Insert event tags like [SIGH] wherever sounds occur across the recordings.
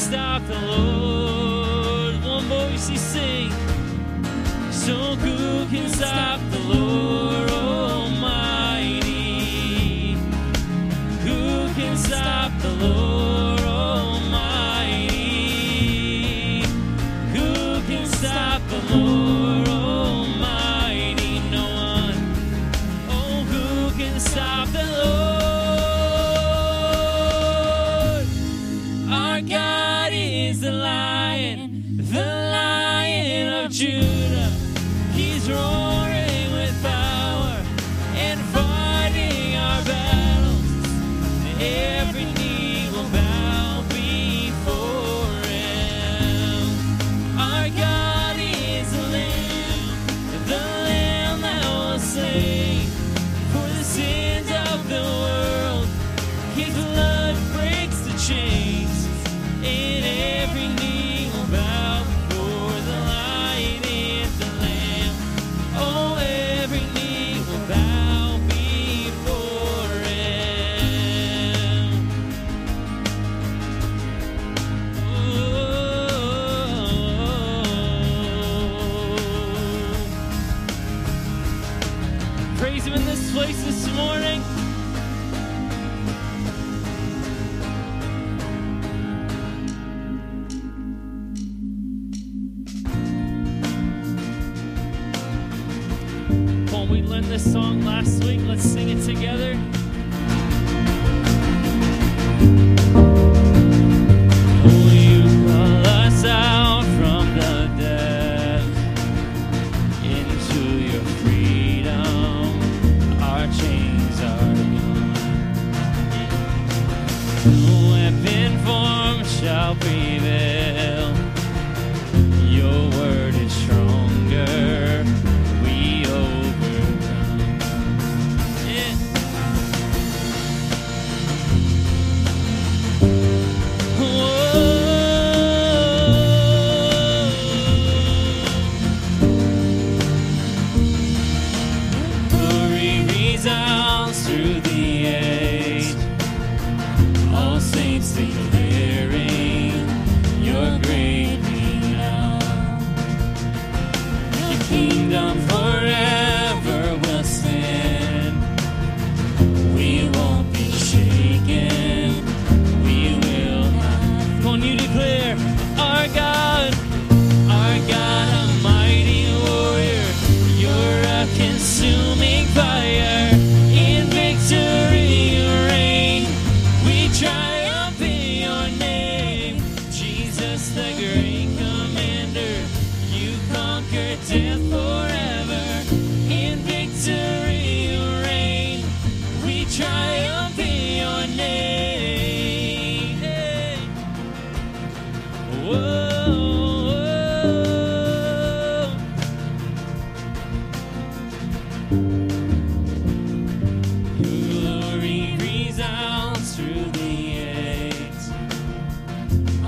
stop the Lord. One voice he sings so good.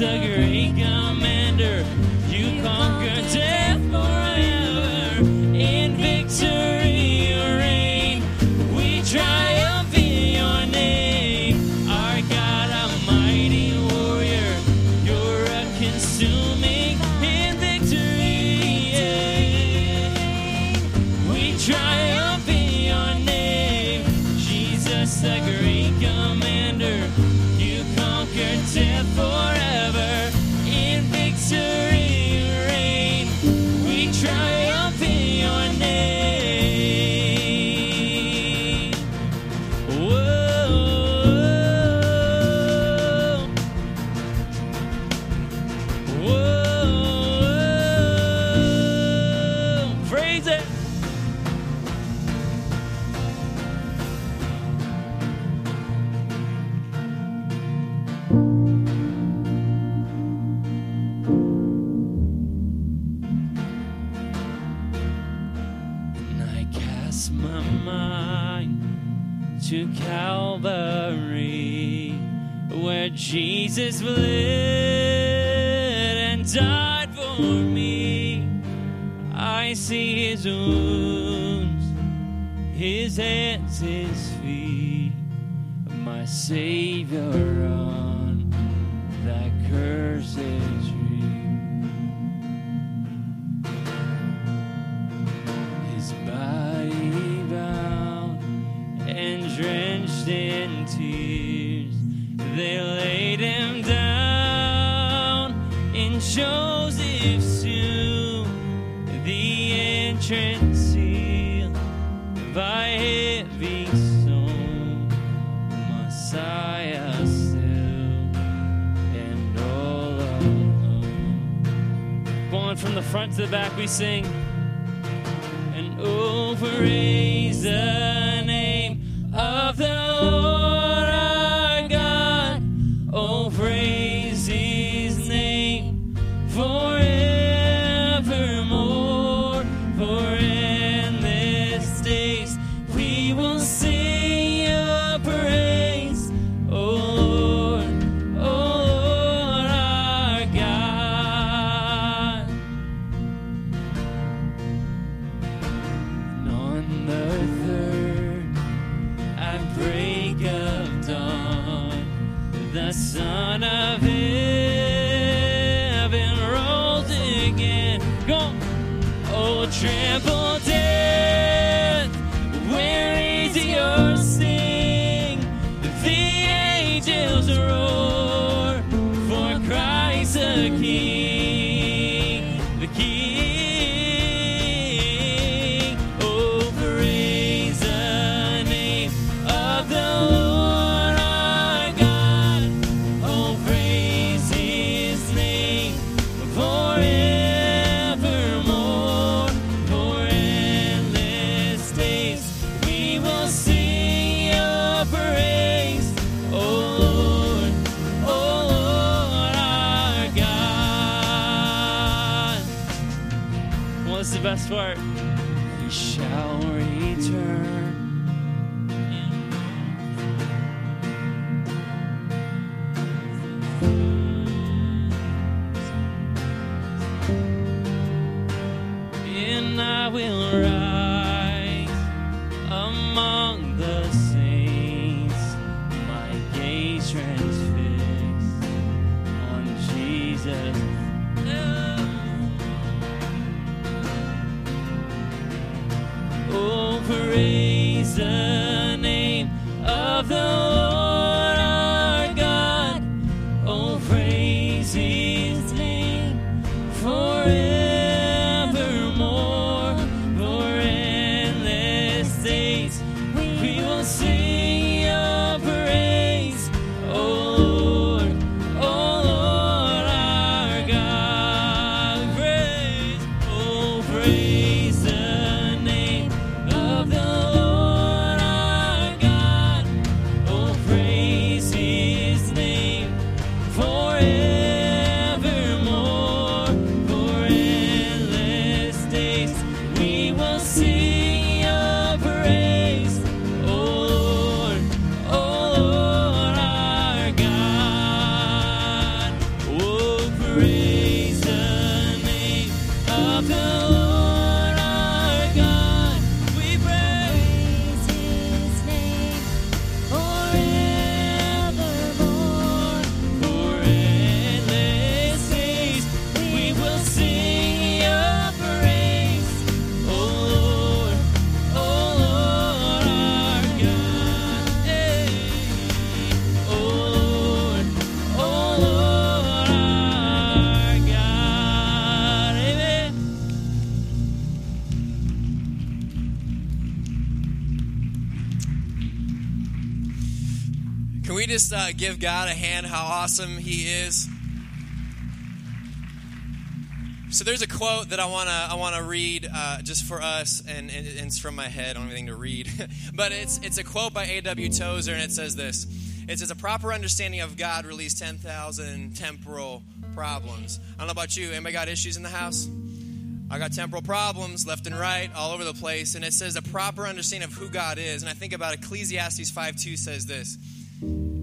sucker on that cursed tree. His body bound and drenched in tears. front to the back we sing. And oh, praise the church. Give God a hand how awesome He is? So there's a quote that I wanna I wanna read uh, just for us, and, and it's from my head. I don't have anything to read, [LAUGHS] but it's it's a quote by A.W. Tozer, and it says this: It says a proper understanding of God released ten thousand temporal problems. I don't know about you. Anybody got issues in the house? I got temporal problems left and right, all over the place. And it says a proper understanding of who God is. And I think about Ecclesiastes 5 2 says this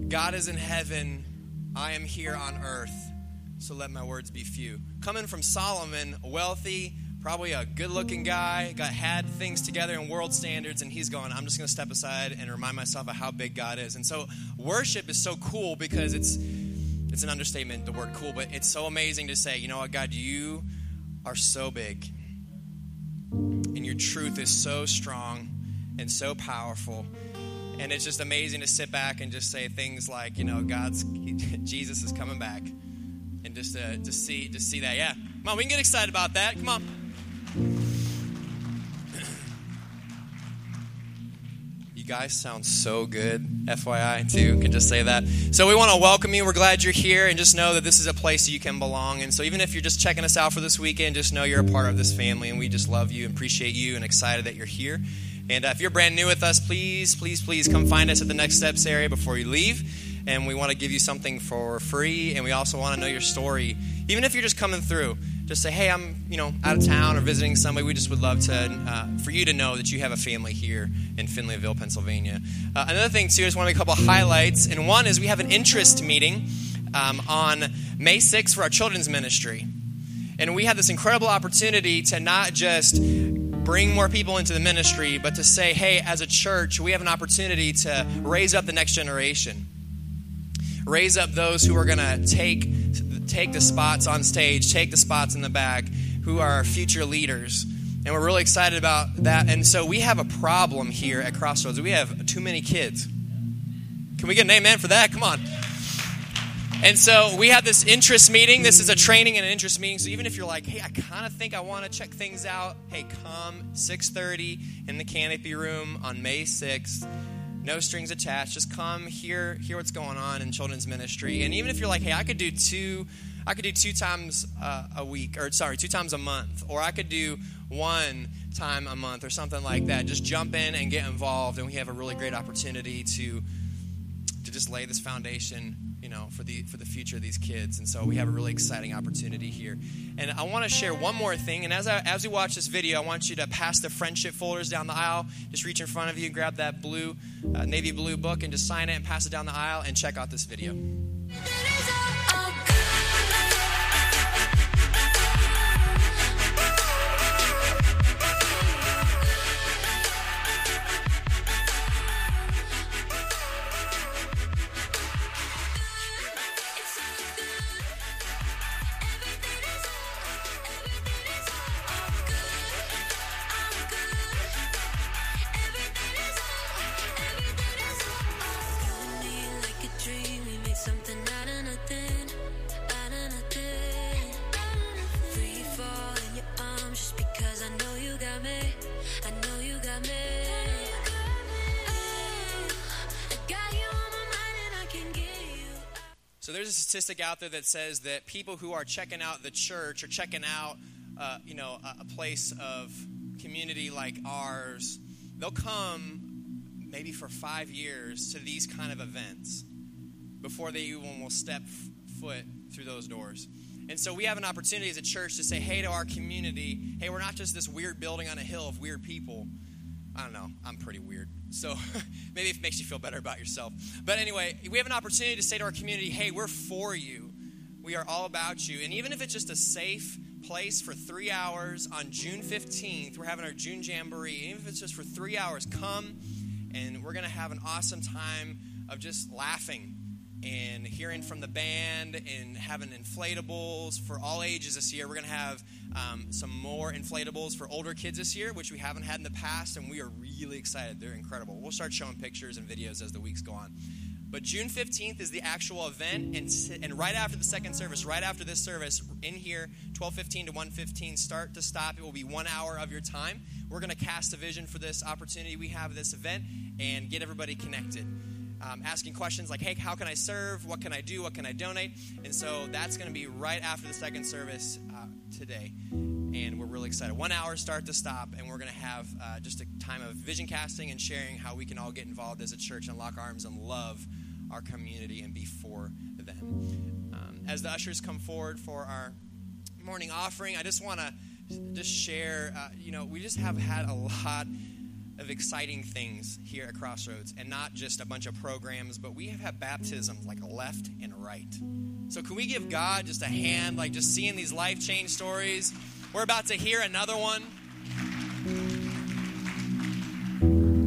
God is in heaven, I am here on earth, so let my words be few. Coming from Solomon, wealthy, probably a good looking guy, got had things together in world standards, and he's going, I'm just to step aside and remind myself of how big God is. And so worship is so cool because it's it's an understatement, the word cool, but it's so amazing to say, you know what, God, you are so big. And your truth is so strong and so powerful. And it's just amazing to sit back and just say things like, you know, God's [LAUGHS] Jesus is coming back. And just to, to see to see that. Yeah. Come on, we can get excited about that. Come on. [CLEARS THROAT] You guys sound so good, FYI, too. Can just say that. So we want to welcome you. We're glad you're here, and just know that this is a place you can belong. And so even if you're just checking us out for this weekend, just know you're a part of this family, and we just love you and appreciate you and excited that you're here. And uh, if you're brand new with us, please, please, please come find us at the Next Steps area before you leave. And we want to give you something for free, and we also want to know your story. Even if you're just coming through, just say, "Hey, I'm you know out of town or visiting somebody." We just would love to uh, for you to know that you have a family here in Finleyville, Pennsylvania. Uh, another thing too, I just want to make a couple highlights, and one is we have an interest meeting um, on May 6th for our children's ministry, and we have this incredible opportunity to not just bring more people into the ministry, but to say, "Hey, as a church, we have an opportunity to raise up the next generation." raise up those who are going to take take the spots on stage, take the spots in the back, who are future leaders. And we're really excited about that. And so we have a problem here at Crossroads. We have too many kids. Can we get an amen for that? Come on. And so we have this interest meeting. This is a training and an interest meeting. So even if you're like, hey, I kind of think I want to check things out, hey, come 6:30 in the canopy room on May 6th no strings attached. Just come hear hear what's going on in children's ministry. And even if you're like, hey, I could do two, I could do two times uh, a week, or sorry, two times a month, or I could do one time a month, or something like that. Just jump in and get involved, and we have a really great opportunity to to just lay this foundation you know for the for the future of these kids. And so we have a really exciting opportunity here. And i want to share one more thing. And as I, as we watch this video i want you to pass the friendship folders down the aisle. Just reach in front of you and grab that blue uh, navy blue book and just sign it and pass it down the aisle and check out this video statistic out there that says that people who are checking out the church or checking out, uh, you know, a, a place of community like ours, they'll come maybe for five years to these kind of events before they even will step foot through those doors. And so we have an opportunity as a church to say, hey, to our community, hey, we're not just this weird building on a hill of weird people. I don't know, I'm pretty weird. So [LAUGHS] maybe it makes you feel better about yourself. But anyway, we have an opportunity to say to our community, hey, we're for you. We are all about you. And even if it's just a safe place for three hours on June 15th, we're having our June Jamboree. Even if it's just for three hours, come and we're going to have an awesome time of just laughing and hearing from the band and having inflatables for all ages this year. We're going to have um, some more inflatables for older kids this year, which we haven't had in the past, and we are really excited. They're incredible. We'll start showing pictures and videos as the weeks go on. But June 15th is the actual event, and, and right after the second service, right after this service, in here, 12:15 to 1:15, start to stop. It will be one hour of your time. We're going to cast a vision for this opportunity we have this event and get everybody connected. Um, asking questions like, hey, how can I serve? What can I do? What can I donate? And so that's going to be right after the second service uh, today. And we're really excited. One hour start to stop, and we're going to have uh, just a time of vision casting and sharing how we can all get involved as a church and lock arms and love our community and be for them. Um, as the ushers come forward for our morning offering, I just want to just share, uh, you know, we just have had a lot of exciting things here at Crossroads, and not just a bunch of programs, but we have had baptisms like left and right. So, can we give God just a hand, like just seeing these life change stories? We're about to hear another one.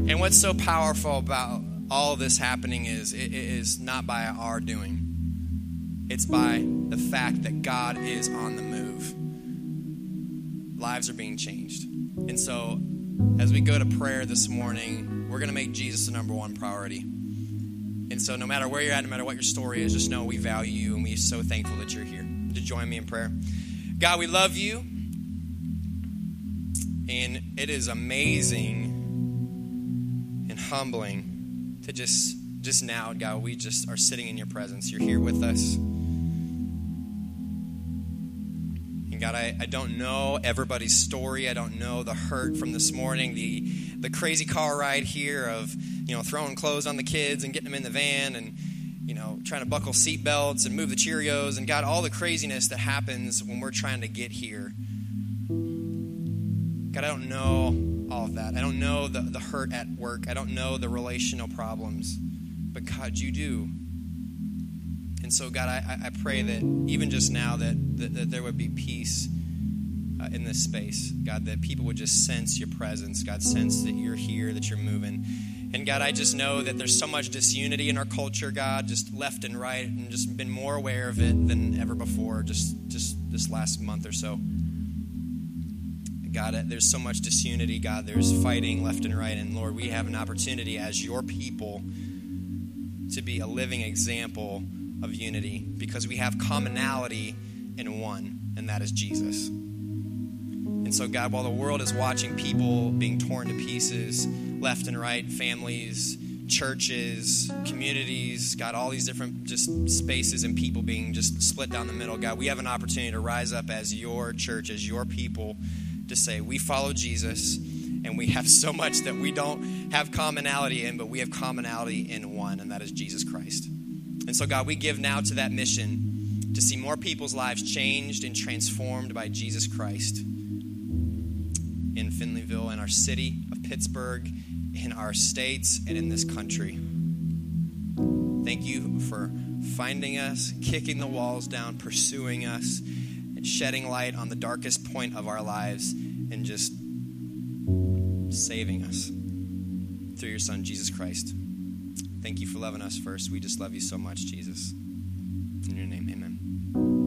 And what's so powerful about all this happening is it is not by our doing, it's by the fact that God is on the move. Lives are being changed. And so, as we go to prayer this morning, we're going to make Jesus the number one priority. And so, no matter where you're at, no matter what your story is, just know we value you and we're so thankful that you're here. You join me in prayer? God, we love you. And it is amazing and humbling to just just now, God, we just are sitting in your presence. You're here with us. God, I, I don't know everybody's story. I don't know the hurt from this morning, the the crazy car ride here of, you know, throwing clothes on the kids and getting them in the van and you know, trying to buckle seatbelts and move the Cheerios and God, all the craziness that happens when we're trying to get here. God, I don't know all of that. I don't know the, the hurt at work. I don't know the relational problems. But God, you do. And so, God, I, I pray that even just now that, that, that there would be peace uh, in this space. God, that people would just sense your presence. God, sense that you're here, that you're moving. And God, I just know that there's so much disunity in our culture, God, just left and right, and just been more aware of it than ever before, just, just this last month or so. God, there's so much disunity, God. There's fighting left and right. And Lord, we have an opportunity as your people to be a living example of unity because we have commonality in one, and that is Jesus. And so, God, while the world is watching people being torn to pieces, left and right, families, churches, communities, God, all these different just spaces and people being just split down the middle, God, we have an opportunity to rise up as your church, as your people to say, we follow Jesus and we have so much that we don't have commonality in, but we have commonality in one, and that is Jesus Christ. And so, God, we give now to that mission to see more people's lives changed and transformed by Jesus Christ in Finleyville, in our city of Pittsburgh, in our states, and in this country. Thank you for finding us, kicking the walls down, pursuing us, and shedding light on the darkest point of our lives, and just saving us through your Son, Jesus Christ. Thank you for loving us first. We just love you so much, Jesus. In your name, amen.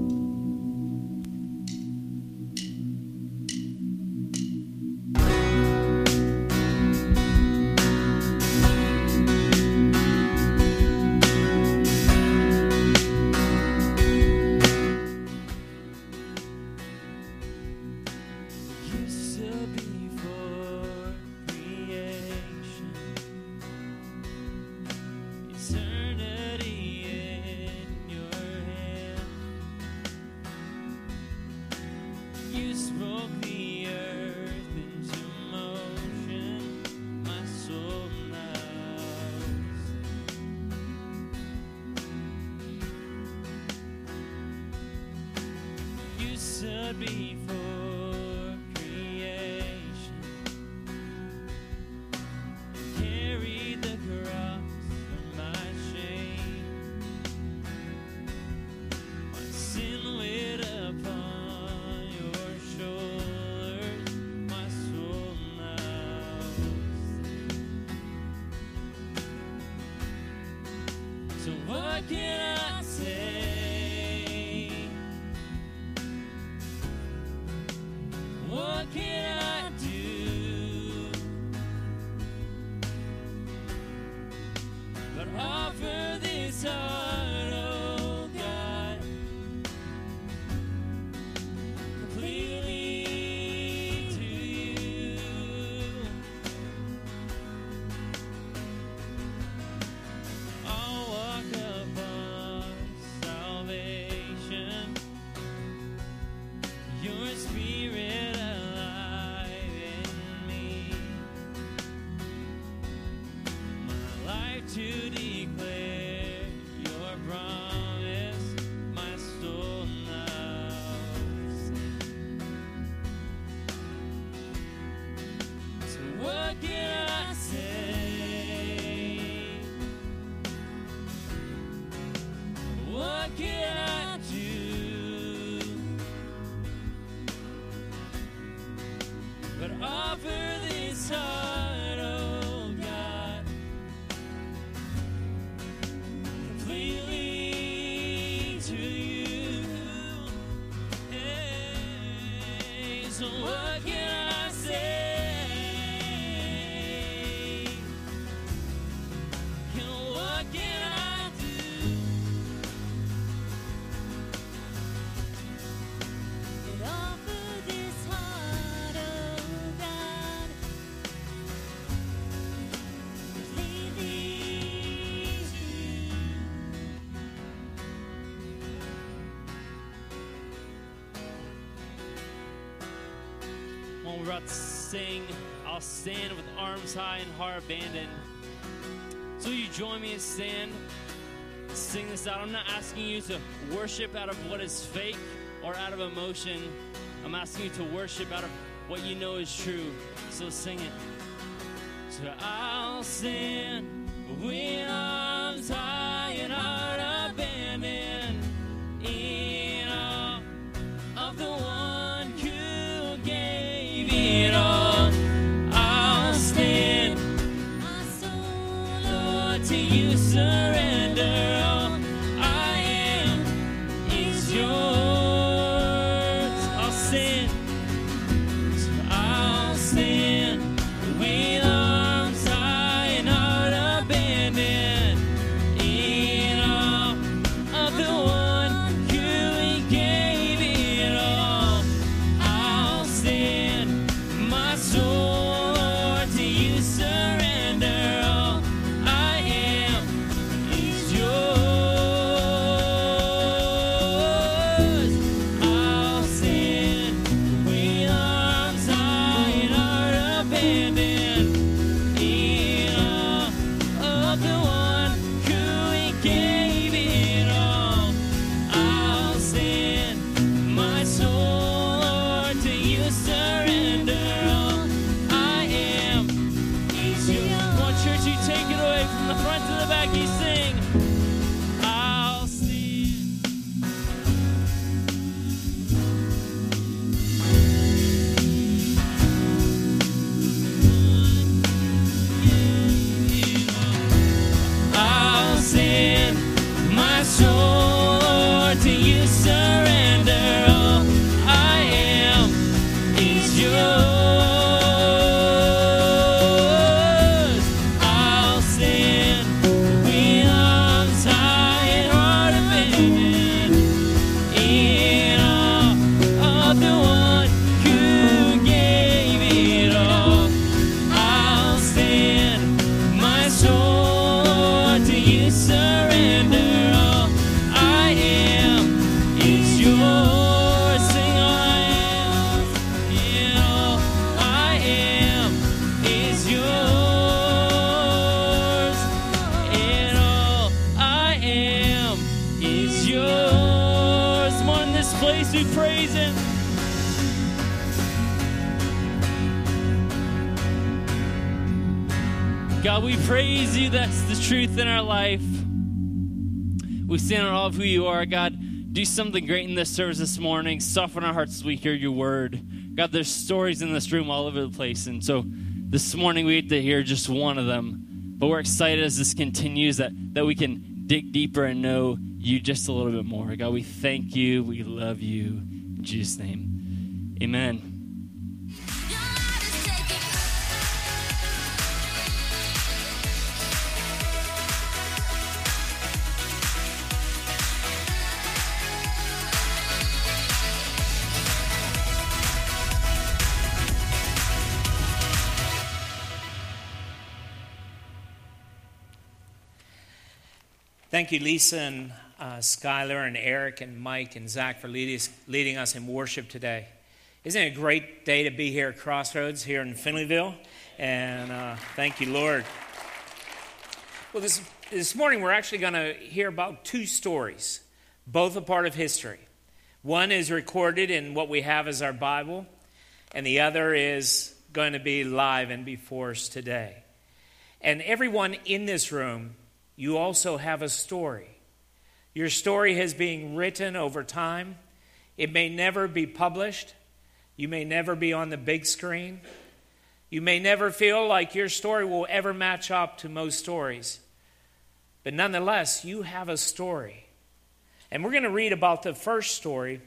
About to sing, I'll stand with arms high and heart abandoned. So you join me and stand? Sing this out. I'm not asking you to worship out of what is fake or out of emotion. I'm asking you to worship out of what you know is true. So sing it. So I'll stand with arms God, we praise you. That's the truth in our life. We stand on all of who you are. God, do something great in this service this morning. Soften our hearts as we hear your word. God, there's stories in this room all over the place. And so this morning we get to hear just one of them. But we're excited as this continues that, that we can dig deeper and know you just a little bit more. God, we thank you. We love you. In Jesus' name, amen. Thank you, Lisa and uh, Skylar and Eric and Mike and Zach for leading us, leading us in worship today. Isn't it a great day to be here at Crossroads here in Finleyville? And uh, thank you, Lord. Well, this, this morning we're actually going to hear about two stories, both a part of history. One is recorded in what we have as our Bible, and the other is going to be live and before us today. And everyone in this room, you also have a story. Your story has been written over time. It may never be published. You may never be on the big screen. You may never feel like your story will ever match up to most stories. But nonetheless, you have a story. And we're going to read about the first story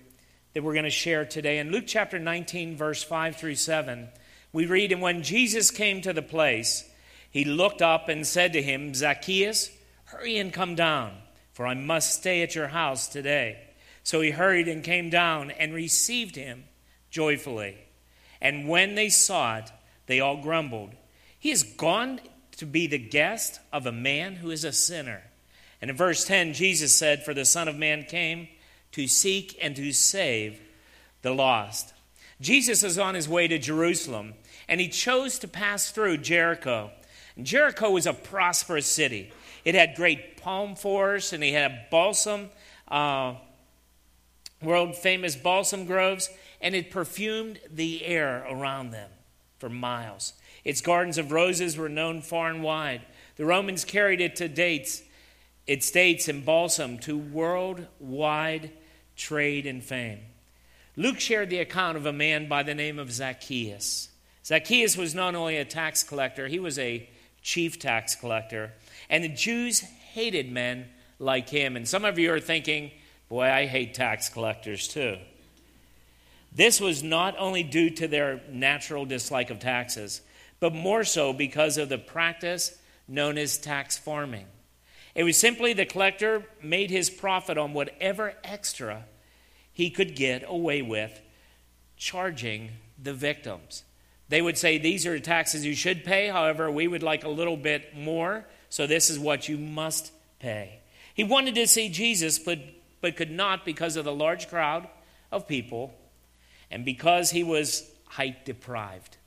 that we're going to share today. In Luke chapter 19, verse 5 through 7, we read, And when Jesus came to the place, he looked up and said to him, Zacchaeus, hurry and come down, for I must stay at your house today. So he hurried and came down and received him joyfully. And when they saw it, they all grumbled. He has gone to be the guest of a man who is a sinner. And in verse 10, Jesus said, For the Son of Man came to seek and to save the lost. Jesus is on his way to Jerusalem, and he chose to pass through Jericho. Jericho was a prosperous city. It had great palm forests, and he had balsam, uh, world famous balsam groves, and it perfumed the air around them for miles. Its gardens of roses were known far and wide. The Romans carried it to dates, its dates and balsam to worldwide trade and fame. Luke shared the account of a man by the name of Zacchaeus. Zacchaeus was not only a tax collector, he was a chief tax collector. And the Jews hated men like him. And some of you are thinking, boy, I hate tax collectors too. This was not only due to their natural dislike of taxes, but more so because of the practice known as tax farming. It was simply the collector made his profit on whatever extra he could get away with charging the victims. They would say, These are taxes you should pay, however, we would like a little bit more, so this is what you must pay. He wanted to see Jesus, but, but could not because of the large crowd of people and because he was height deprived.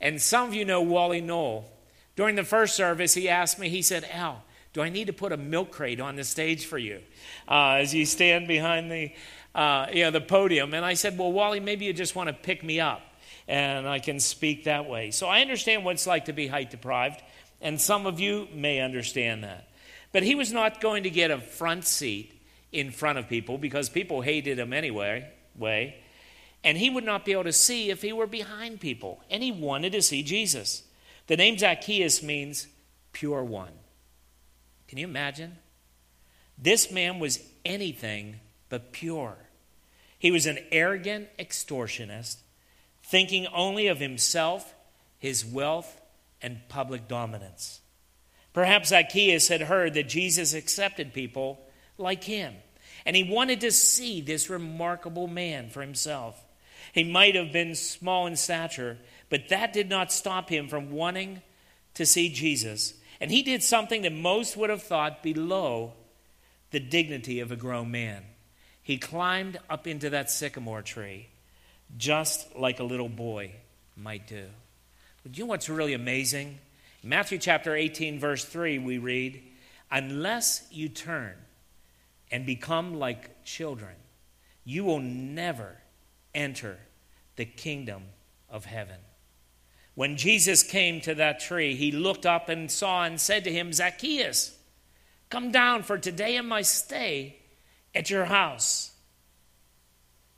And some of you know Wally Knoll. During the first service, he asked me, he said, Al, do I need to put a milk crate on the stage for you uh, as you stand behind the, uh, you know, the podium? And I said, well, Wally, maybe you just want to pick me up and I can speak that way. So I understand what it's like to be height deprived, and some of you may understand that. But he was not going to get a front seat in front of people because people hated him anyway. Way and he would not be able to see if he were behind people. And he wanted to see Jesus. The name Zacchaeus means pure one. Can you imagine? This man was anything but pure. He was an arrogant extortionist, thinking only of himself, his wealth, and public dominance. Perhaps Zacchaeus had heard that Jesus accepted people like him, and he wanted to see this remarkable man for himself. He might have been small in stature, but that did not stop him from wanting to see Jesus. And he did something that most would have thought below the dignity of a grown man. He climbed up into that sycamore tree, just like a little boy might do. But you know what's really amazing? In Matthew chapter 18, verse 3, we read, Unless you turn and become like children, you will never enter the kingdom of heaven. When Jesus came to that tree, he looked up and saw and said to him, Zacchaeus, come down, for today am I stay at your house.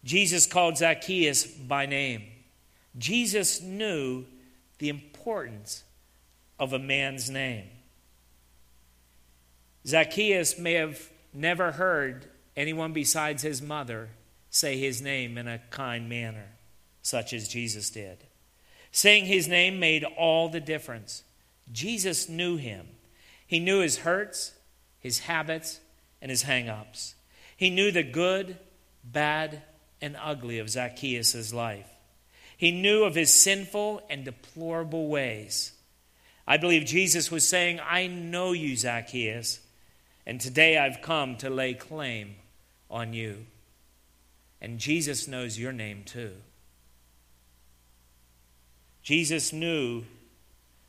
Jesus called Zacchaeus by name. Jesus knew the importance of a man's name. Zacchaeus may have never heard anyone besides his mother say his name in a kind manner such as Jesus did. Saying his name made all the difference. Jesus knew him. He knew his hurts, his habits, and his hang ups. He knew the good, bad, and ugly of Zacchaeus' life. He knew of his sinful and deplorable ways. I believe Jesus was saying, I know you, Zacchaeus, and today I've come to lay claim on you. And Jesus knows your name too. Jesus knew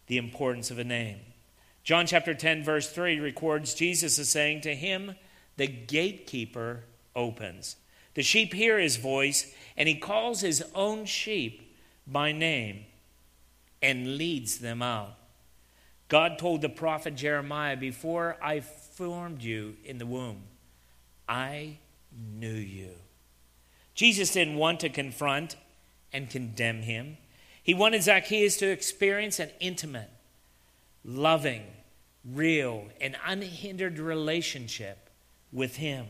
the importance of a name. John chapter 10, verse 3 records Jesus is saying, To him the gatekeeper opens. The sheep hear his voice, and he calls his own sheep by name and leads them out. God told the prophet Jeremiah, Before I formed you in the womb, I knew you. Jesus didn't want to confront and condemn him. He wanted Zacchaeus to experience an intimate, loving, real, and unhindered relationship with him.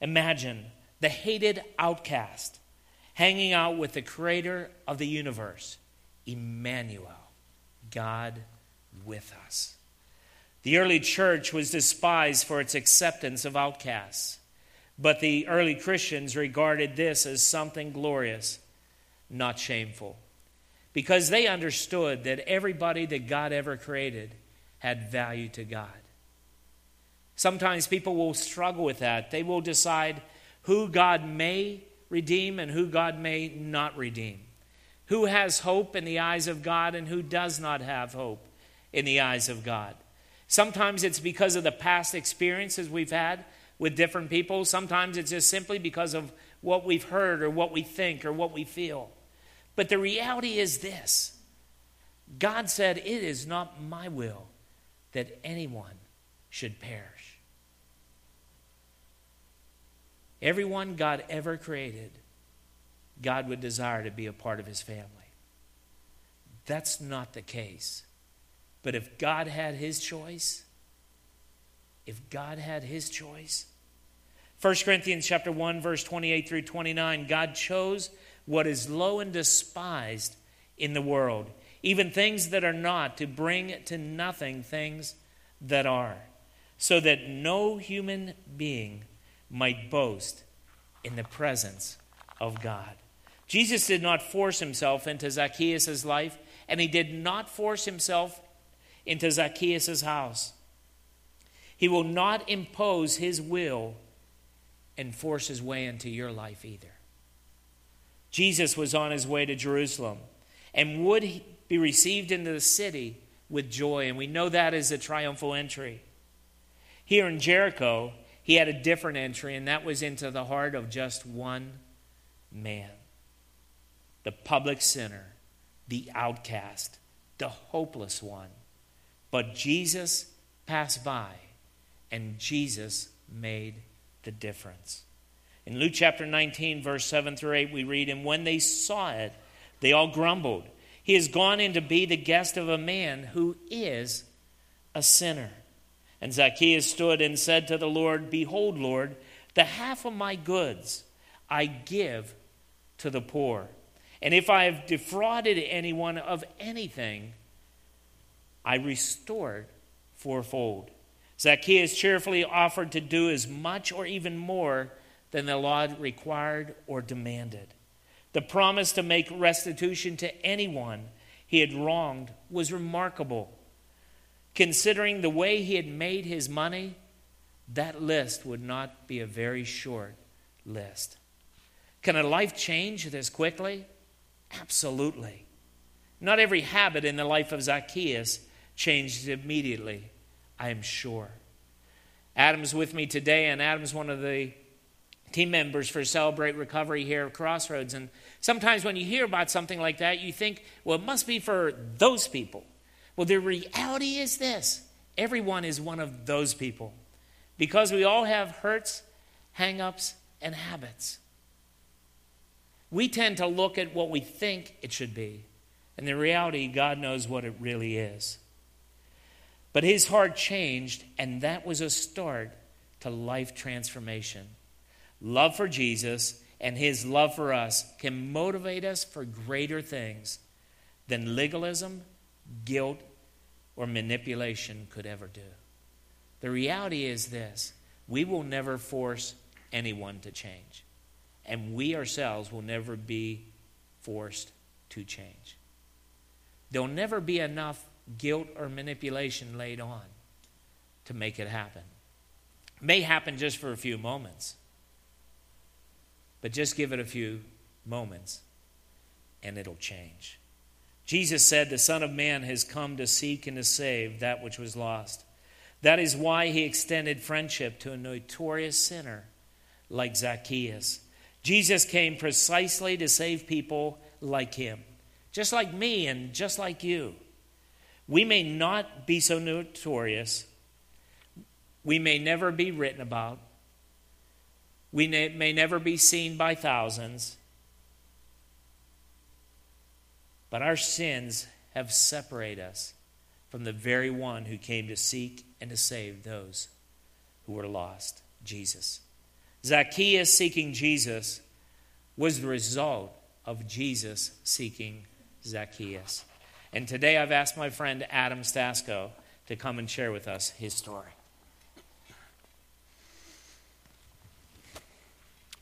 Imagine the hated outcast hanging out with the creator of the universe, Emmanuel, God with us. The early church was despised for its acceptance of outcasts, but the early Christians regarded this as something glorious, not shameful, because they understood that everybody that God ever created had value to God. Sometimes people will struggle with that. They will decide who God may redeem and who God may not redeem. Who has hope in the eyes of God and who does not have hope in the eyes of God. Sometimes it's because of the past experiences we've had with different people. Sometimes it's just simply because of what we've heard or what we think or what we feel. But the reality is this God said, It is not my will that anyone should perish. Everyone God ever created, God would desire to be a part of his family. That's not the case. But if God had his choice, if God had his choice, 1 Corinthians chapter 1 verse 28 through 29, God chose what is low and despised in the world, even things that are not, to bring to nothing things that are, so that no human being might boast in the presence of God. Jesus did not force himself into Zacchaeus' life, and he did not force himself into Zacchaeus' house. He will not impose his will and force his way into your life either. Jesus was on his way to Jerusalem and would be received into the city with joy, and we know that is a triumphal entry. Here in Jericho, he had a different entry, and that was into the heart of just one man the public sinner, the outcast, the hopeless one. But Jesus passed by, and Jesus made the difference. In Luke chapter 19, verse 7 through 8, we read, And when they saw it, they all grumbled. He has gone in to be the guest of a man who is a sinner. And Zacchaeus stood and said to the Lord, Behold, Lord, the half of my goods I give to the poor. And if I have defrauded anyone of anything, I restored fourfold. Zacchaeus cheerfully offered to do as much or even more than the law required or demanded. The promise to make restitution to anyone he had wronged was remarkable. Considering the way he had made his money, that list would not be a very short list. Can a life change this quickly? Absolutely. Not every habit in the life of Zacchaeus changed immediately, I am sure. Adam's with me today, and Adam's one of the team members for Celebrate Recovery here at Crossroads. And sometimes when you hear about something like that, you think, well, it must be for those people. Well, the reality is this everyone is one of those people because we all have hurts, hang ups, and habits. We tend to look at what we think it should be, and the reality, God knows what it really is. But his heart changed, and that was a start to life transformation. Love for Jesus and his love for us can motivate us for greater things than legalism, guilt, or manipulation could ever do. The reality is this we will never force anyone to change, and we ourselves will never be forced to change. There'll never be enough guilt or manipulation laid on to make it happen. may happen just for a few moments, but just give it a few moments and it'll change. Jesus said, The Son of Man has come to seek and to save that which was lost. That is why he extended friendship to a notorious sinner like Zacchaeus. Jesus came precisely to save people like him, just like me and just like you. We may not be so notorious, we may never be written about, we may never be seen by thousands, but our sins have separated us from the very one who came to seek and to save those who were lost Jesus. Zacchaeus seeking Jesus was the result of Jesus seeking Zacchaeus. And today I've asked my friend Adam Stasko to come and share with us his story.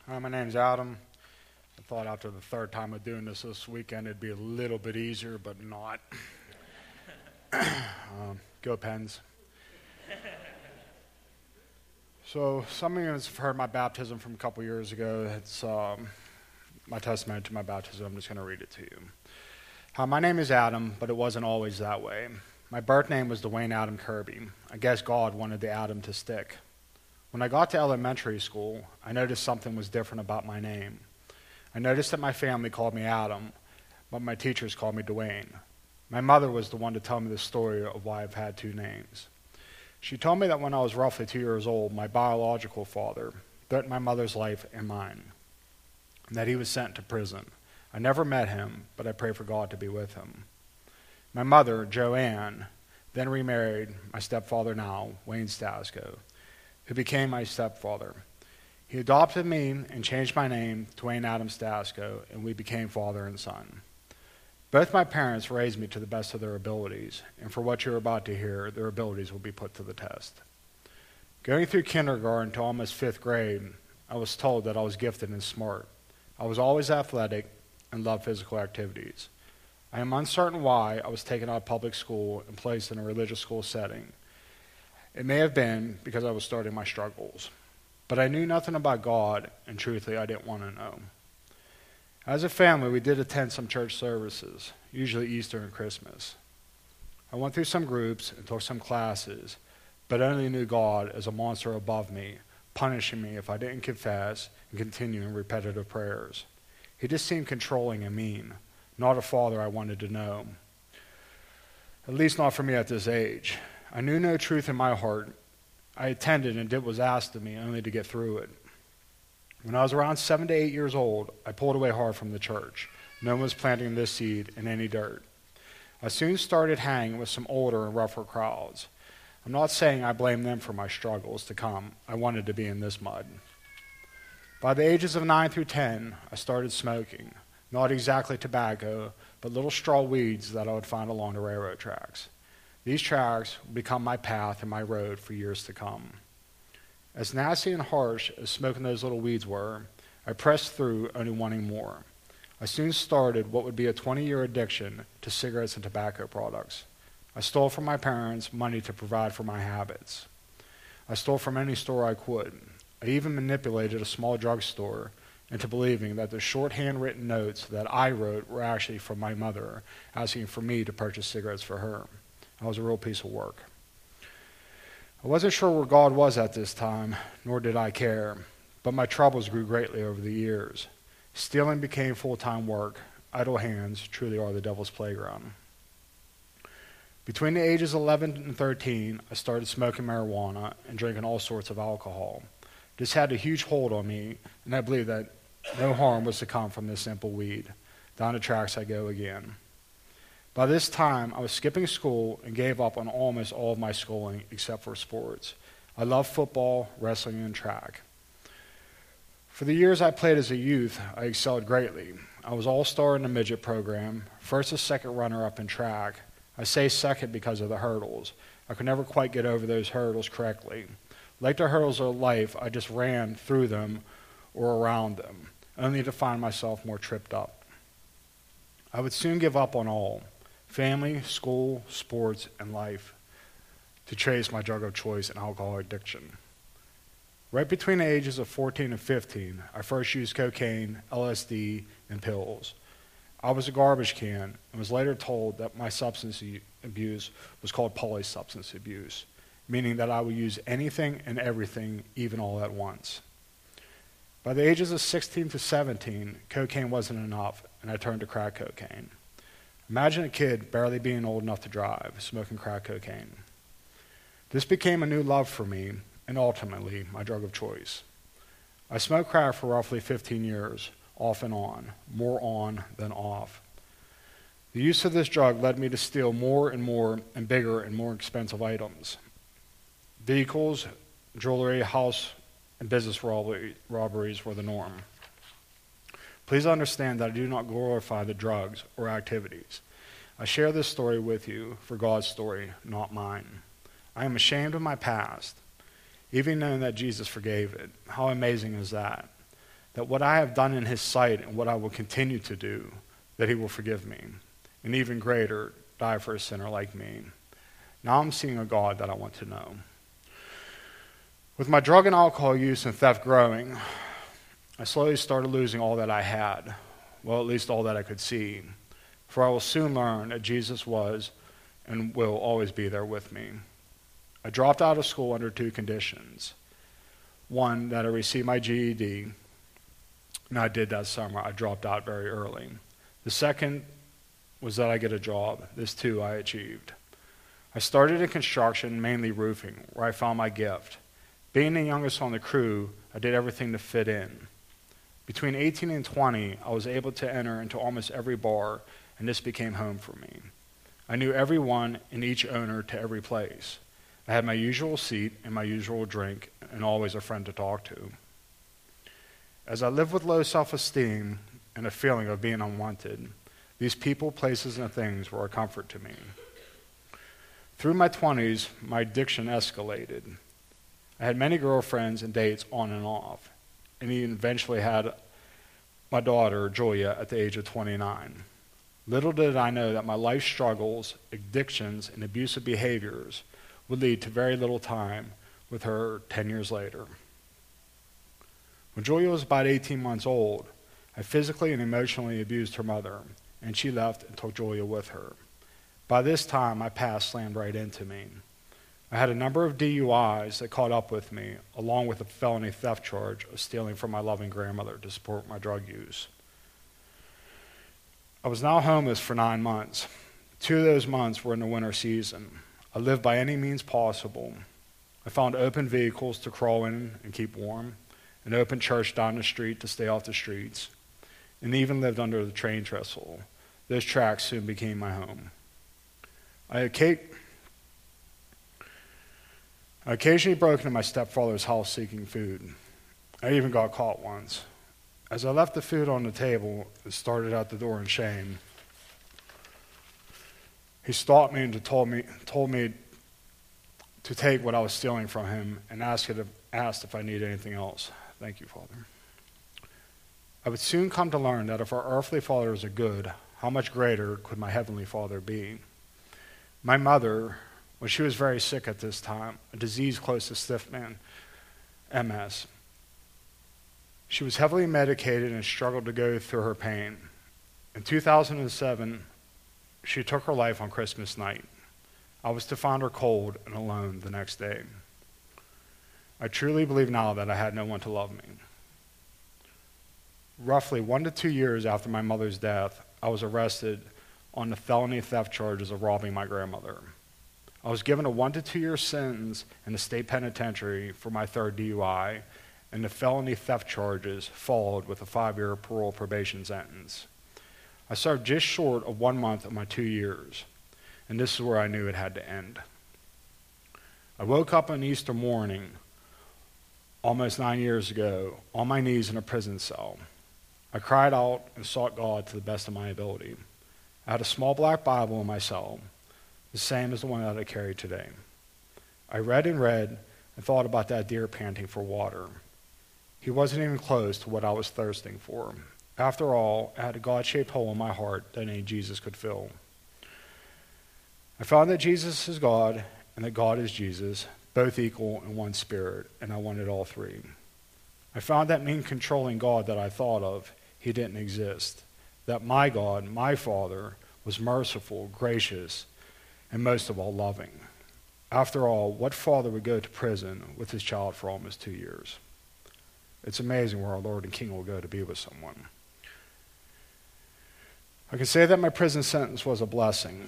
Hi, my name's Adam. Thought after the third time of doing this this weekend it'd be a little bit easier, but not. [COUGHS] um, go Pens. So, some of you have heard my baptism from a couple years ago. It's um, my testimony to my baptism. I'm just going to read it to you. Uh, my name is Adam, but it wasn't always that way. My birth name was Dwayne Adam Kirby. I guess God wanted the Adam to stick. When I got to elementary school, I noticed something was different about my name. I noticed that my family called me Adam, but my teachers called me Dwayne. My mother was the one to tell me the story of why I've had two names. She told me that when I was roughly two years old, my biological father threatened my mother's life and mine, and that he was sent to prison. I never met him, but I pray for God to be with him. My mother, Joanne, then remarried my stepfather now, Wayne Stasko, who became my stepfather. He adopted me and changed my name to Wayne Adam Stasko, and we became father and son. Both my parents raised me to the best of their abilities, and for what you're about to hear, their abilities will be put to the test. Going through kindergarten to almost fifth grade, I was told that I was gifted and smart. I was always athletic and loved physical activities. I am uncertain why I was taken out of public school and placed in a religious school setting. It may have been because I was starting my struggles. But I knew nothing about God, and truthfully, I didn't want to know. As a family, we did attend some church services, usually Easter and Christmas. I went through some groups and took some classes, but only knew God as a monster above me, punishing me if I didn't confess and continue in repetitive prayers. He just seemed controlling and mean, not a father I wanted to know. At least not for me at this age. I knew no truth in my heart. I attended and did what was asked of me only to get through it. When I was around seven to eight years old, I pulled away hard from the church. No one was planting this seed in any dirt. I soon started hanging with some older and rougher crowds. I'm not saying I blame them for my struggles to come. I wanted to be in this mud. By the ages of 9 through 10, I started smoking. Not exactly tobacco, but little straw weeds that I would find along the railroad tracks. These tracks become my path and my road for years to come. As nasty and harsh as smoking those little weeds were, I pressed through, only wanting more. I soon started what would be a 20 year addiction to cigarettes and tobacco products. I stole from my parents money to provide for my habits. I stole from any store I could. I even manipulated a small drugstore into believing that the short handwritten notes that I wrote were actually from my mother, asking for me to purchase cigarettes for her. I was a real piece of work. I wasn't sure where God was at this time, nor did I care, but my troubles grew greatly over the years. Stealing became full time work. Idle hands truly are the devil's playground. Between the ages of 11 and 13, I started smoking marijuana and drinking all sorts of alcohol. This had a huge hold on me, and I believed that no harm was to come from this simple weed. Down the tracks I go again. By this time, I was skipping school and gave up on almost all of my schooling except for sports. I loved football, wrestling, and track. For the years I played as a youth, I excelled greatly. I was all star in the midget program, first and second runner up in track. I say second because of the hurdles. I could never quite get over those hurdles correctly. Like the hurdles of life, I just ran through them or around them, only to find myself more tripped up. I would soon give up on all family, school, sports, and life to chase my drug of choice and alcohol addiction. Right between the ages of 14 and 15, I first used cocaine, LSD, and pills. I was a garbage can and was later told that my substance abuse was called polysubstance abuse, meaning that I would use anything and everything, even all at once. By the ages of 16 to 17, cocaine wasn't enough, and I turned to crack cocaine. Imagine a kid barely being old enough to drive, smoking crack cocaine. This became a new love for me, and ultimately my drug of choice. I smoked crack for roughly 15 years, off and on, more on than off. The use of this drug led me to steal more and more and bigger and more expensive items. Vehicles, jewelry, house, and business robberies were the norm. Please understand that I do not glorify the drugs or activities. I share this story with you for God's story, not mine. I am ashamed of my past, even knowing that Jesus forgave it. How amazing is that? That what I have done in His sight and what I will continue to do, that He will forgive me. And even greater, die for a sinner like me. Now I'm seeing a God that I want to know. With my drug and alcohol use and theft growing, I slowly started losing all that I had. Well, at least all that I could see. For I will soon learn that Jesus was and will always be there with me. I dropped out of school under two conditions. One, that I received my GED, and I did that summer. I dropped out very early. The second was that I get a job. This too I achieved. I started in construction, mainly roofing, where I found my gift. Being the youngest on the crew, I did everything to fit in. Between 18 and 20, I was able to enter into almost every bar, and this became home for me. I knew everyone and each owner to every place. I had my usual seat and my usual drink, and always a friend to talk to. As I lived with low self esteem and a feeling of being unwanted, these people, places, and things were a comfort to me. Through my 20s, my addiction escalated. I had many girlfriends and dates on and off, and he eventually had my daughter, Julia, at the age of 29. Little did I know that my life struggles, addictions, and abusive behaviors would lead to very little time with her 10 years later. When Julia was about 18 months old, I physically and emotionally abused her mother, and she left and took Julia with her. By this time, my past slammed right into me. I had a number of DUIs that caught up with me, along with a felony theft charge of stealing from my loving grandmother to support my drug use. I was now homeless for nine months. Two of those months were in the winter season. I lived by any means possible. I found open vehicles to crawl in and keep warm, an open church down the street to stay off the streets, and even lived under the train trestle. Those tracks soon became my home. I, I occasionally broke into my stepfather's house seeking food. I even got caught once. As I left the food on the table and started out the door in shame, he stopped me and told me, told me to take what I was stealing from him and asked if, asked if I needed anything else. Thank you, Father. I would soon come to learn that if our earthly fathers are good, how much greater could my heavenly Father be? My mother, when she was very sick at this time, a disease close to stiff man, MS, she was heavily medicated and struggled to go through her pain. In 2007, she took her life on Christmas night. I was to find her cold and alone the next day. I truly believe now that I had no one to love me. Roughly one to two years after my mother's death, I was arrested on the felony theft charges of robbing my grandmother. I was given a one to two year sentence in the state penitentiary for my third DUI and the felony theft charges followed with a five year parole probation sentence. I served just short of one month of my two years, and this is where I knew it had to end. I woke up on Easter morning, almost nine years ago, on my knees in a prison cell. I cried out and sought God to the best of my ability. I had a small black Bible in my cell, the same as the one that I carry today. I read and read and thought about that deer panting for water. He wasn't even close to what I was thirsting for. After all, I had a God shaped hole in my heart that only Jesus could fill. I found that Jesus is God and that God is Jesus, both equal in one spirit, and I wanted all three. I found that mean controlling God that I thought of, he didn't exist. that my God, my Father, was merciful, gracious, and most of all, loving. After all, what father would go to prison with his child for almost two years? It's amazing where our Lord and King will go to be with someone. I can say that my prison sentence was a blessing.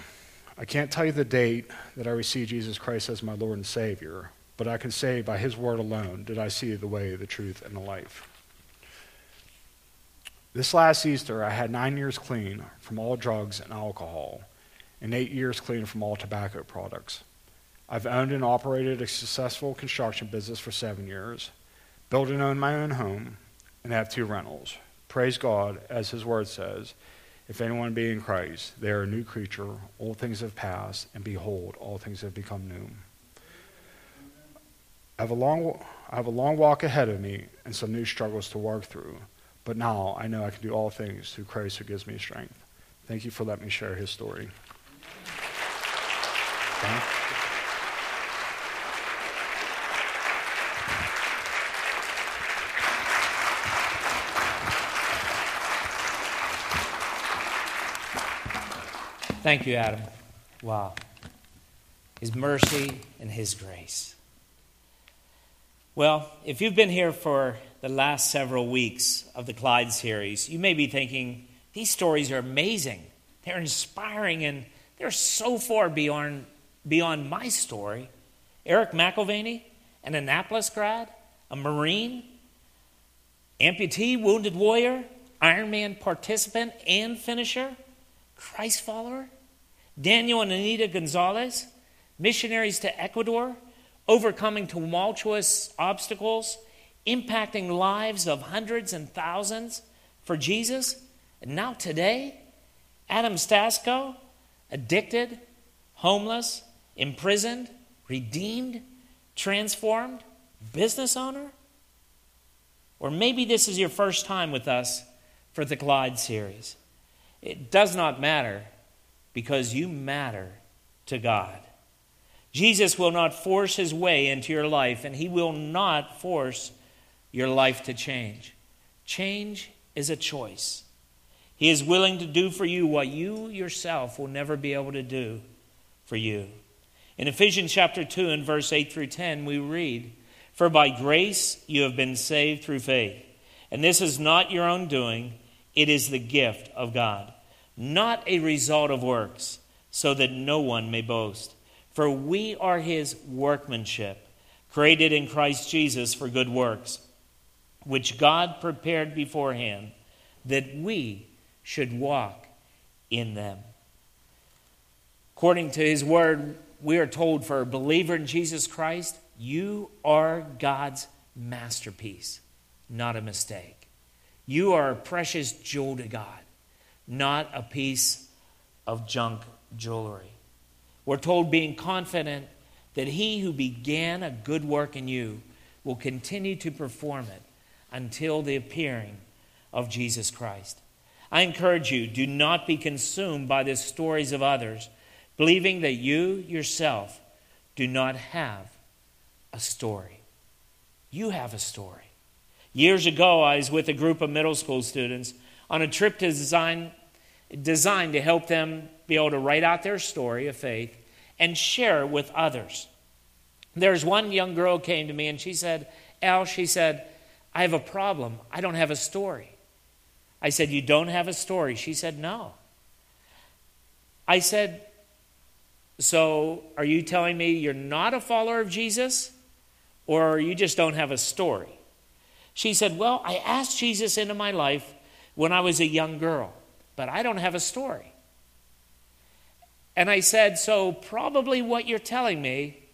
I can't tell you the date that I received Jesus Christ as my Lord and Savior, but I can say by His word alone did I see the way, the truth, and the life. This last Easter, I had nine years clean from all drugs and alcohol, and eight years clean from all tobacco products. I've owned and operated a successful construction business for seven years, built and owned my own home, and have two rentals. Praise God, as His word says, if anyone be in Christ, they are a new creature. All things have passed, and behold, all things have become new. I have a long, I have a long walk ahead of me and some new struggles to work through. But now I know I can do all things through Christ who gives me strength. Thank you for letting me share his story. Okay. Thank you, Adam. Wow. His mercy and His grace. Well, if you've been here for the last several weeks of the Collide series, you may be thinking, these stories are amazing. They're inspiring and they're so far beyond, beyond my story. Eric McElvenny, an Annapolis grad, a Marine, amputee, wounded warrior, Ironman participant and finisher, Christ follower, Daniel and Anita Gonzalez, missionaries to Ecuador, overcoming tumultuous obstacles, impacting lives of hundreds and thousands for Jesus. And now, today, Adam Stasko, addicted, homeless, imprisoned, redeemed, transformed, business owner? Or maybe this is your first time with us for the Collide series. It does not matter because you matter to God. Jesus will not force his way into your life, and he will not force your life to change. Change is a choice. He is willing to do for you what you yourself will never be able to do for you. In Ephesians chapter 2 and verse 8 through 10, we read, For by grace you have been saved through faith. And this is not your own doing, it is the gift of God, not a result of works, so that no one may boast. For we are his workmanship, created in Christ Jesus for good works, which God prepared beforehand that we should walk in them. According to his word, we are told for a believer in Jesus Christ, you are God's masterpiece, not a mistake. You are a precious jewel to God, not a piece of junk jewelry. We're told, being confident that he who began a good work in you will continue to perform it until the appearing of Jesus Christ. I encourage you, do not be consumed by the stories of others, believing that you yourself do not have a story. You have a story. Years ago, I was with a group of middle school students on a trip to design, designed to help them be able to write out their story of faith and share it with others. There's one young girl came to me and she said, Al, she said, I have a problem. I don't have a story. I said, You don't have a story? She said, No. I said, So are you telling me you're not a follower of Jesus or you just don't have a story? She said, Well, I asked Jesus into my life when I was a young girl, but I don't have a story. And I said, So, probably what you're telling me,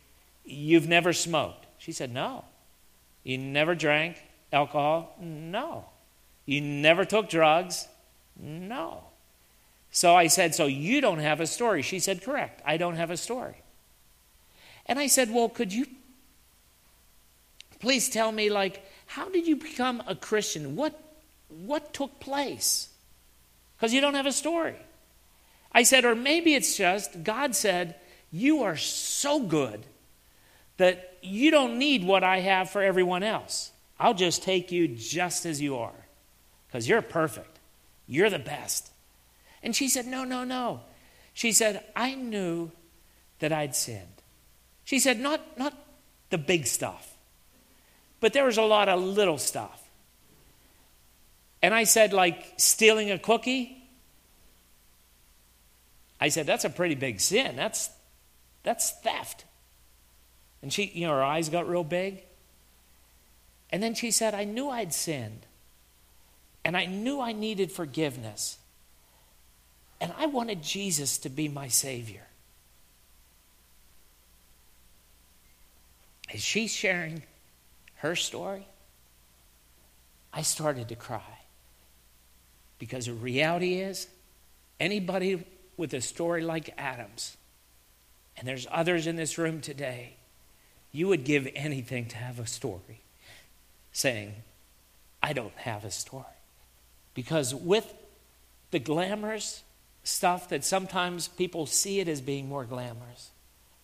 you've never smoked. She said, No. You never drank alcohol? No. You never took drugs? No. So I said, So you don't have a story? She said, Correct. I don't have a story. And I said, Well, could you please tell me, like, how did you become a Christian? What, what took place? Because you don't have a story. I said, or maybe it's just God said, You are so good that you don't need what I have for everyone else. I'll just take you just as you are because you're perfect. You're the best. And she said, No, no, no. She said, I knew that I'd sinned. She said, Not, not the big stuff, but there was a lot of little stuff. And I said, Like stealing a cookie? I said, That's a pretty big sin. That's, that's theft. And she, you know, her eyes got real big. And then she said, I knew I'd sinned. And I knew I needed forgiveness. And I wanted Jesus to be my Savior. As she's sharing her story, I started to cry. Because the reality is, anybody with a story like Adam's, and there's others in this room today, you would give anything to have a story saying, I don't have a story. Because with the glamorous stuff that sometimes people see it as being more glamorous,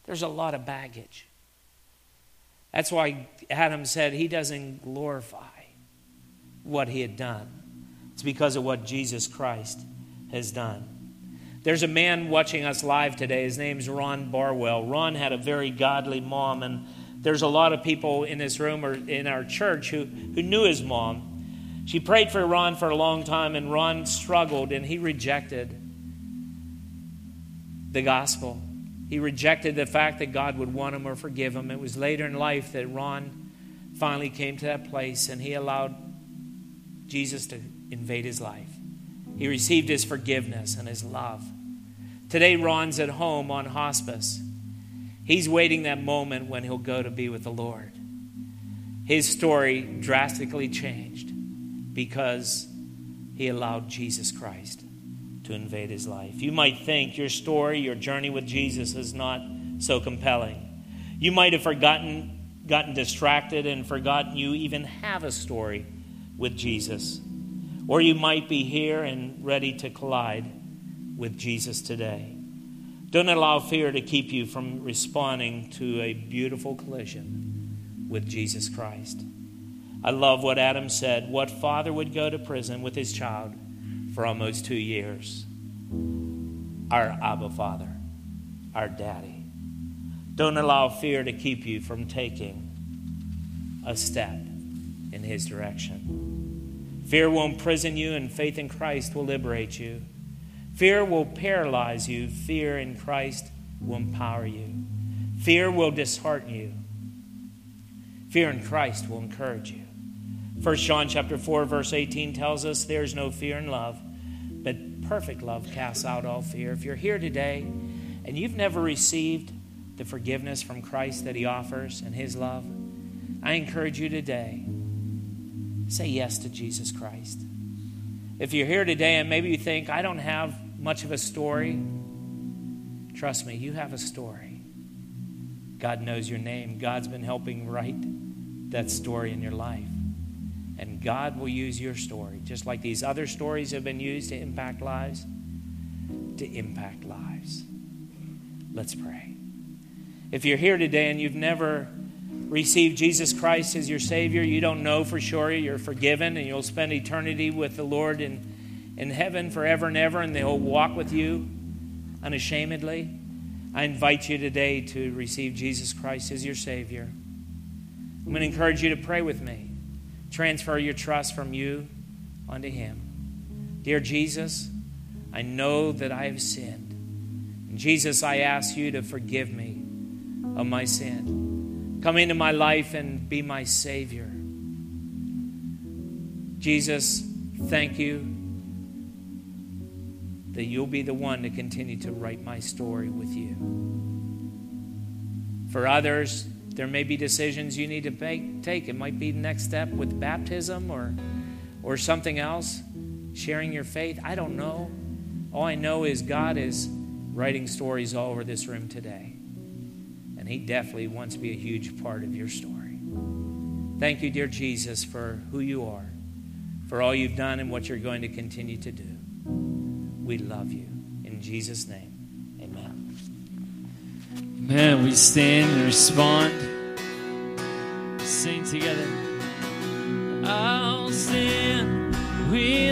there's a lot of baggage. That's why Adam said he doesn't glorify what he had done. It's because of what Jesus Christ has done. There's a man watching us live today. His name's Ron Barwell. Ron had a very godly mom, and there's a lot of people in this room or in our church who, who knew his mom. She prayed for Ron for a long time, and Ron struggled and he rejected the gospel. He rejected the fact that God would want him or forgive him. It was later in life that Ron finally came to that place and he allowed Jesus to invade his life. He received his forgiveness and his love. Today, Ron's at home on hospice. He's waiting that moment when he'll go to be with the Lord. His story drastically changed because he allowed Jesus Christ to invade his life. You might think your story, your journey with Jesus is not so compelling. You might have forgotten, gotten distracted and forgotten you even have a story with Jesus. Or you might be here and ready to collide with Jesus today. Don't allow fear to keep you from responding to a beautiful collision with Jesus Christ. I love what Adam said. What father would go to prison with his child for almost two years? Our Abba Father, our daddy. Don't allow fear to keep you from taking a step in his direction. Fear will imprison you, and faith in Christ will liberate you. Fear will paralyze you, fear in Christ will empower you. Fear will dishearten you. Fear in Christ will encourage you. 1 John chapter 4 verse 18 tells us there's no fear in love, perfect love casts out all fear. If you're here today and you've never received the forgiveness from Christ that he offers and his love, I encourage you today say yes to Jesus Christ. If you're here today and maybe you think I don't have much of a story, trust me, you have a story. God knows your name. God's been helping write that story in your life. And God will use your story, just like these other stories have been used to impact lives, to impact lives. Let's pray. If you're here today and you've never received Jesus Christ as your Savior, you don't know for sure you're forgiven and you'll spend eternity with the Lord in, in heaven forever and ever, and He'll walk with you unashamedly. I invite you today to receive Jesus Christ as your Savior. I'm going to encourage you to pray with me. Transfer your trust from you unto Him. Dear Jesus, I know that I have sinned. And Jesus, I ask you to forgive me of my sin. Come into my life and be my Savior. Jesus, thank you that you'll be the one to continue to write my story with you. For others, there may be decisions you need to make, take. It might be the next step with baptism or, or something else, sharing your faith. I don't know. All I know is God is writing stories all over this room today. And He definitely wants to be a huge part of your story. Thank you, dear Jesus, for who you are, for all you've done and what you're going to continue to do. We love you. In Jesus' name. Man, we stand and respond. Sing together. I'll stand with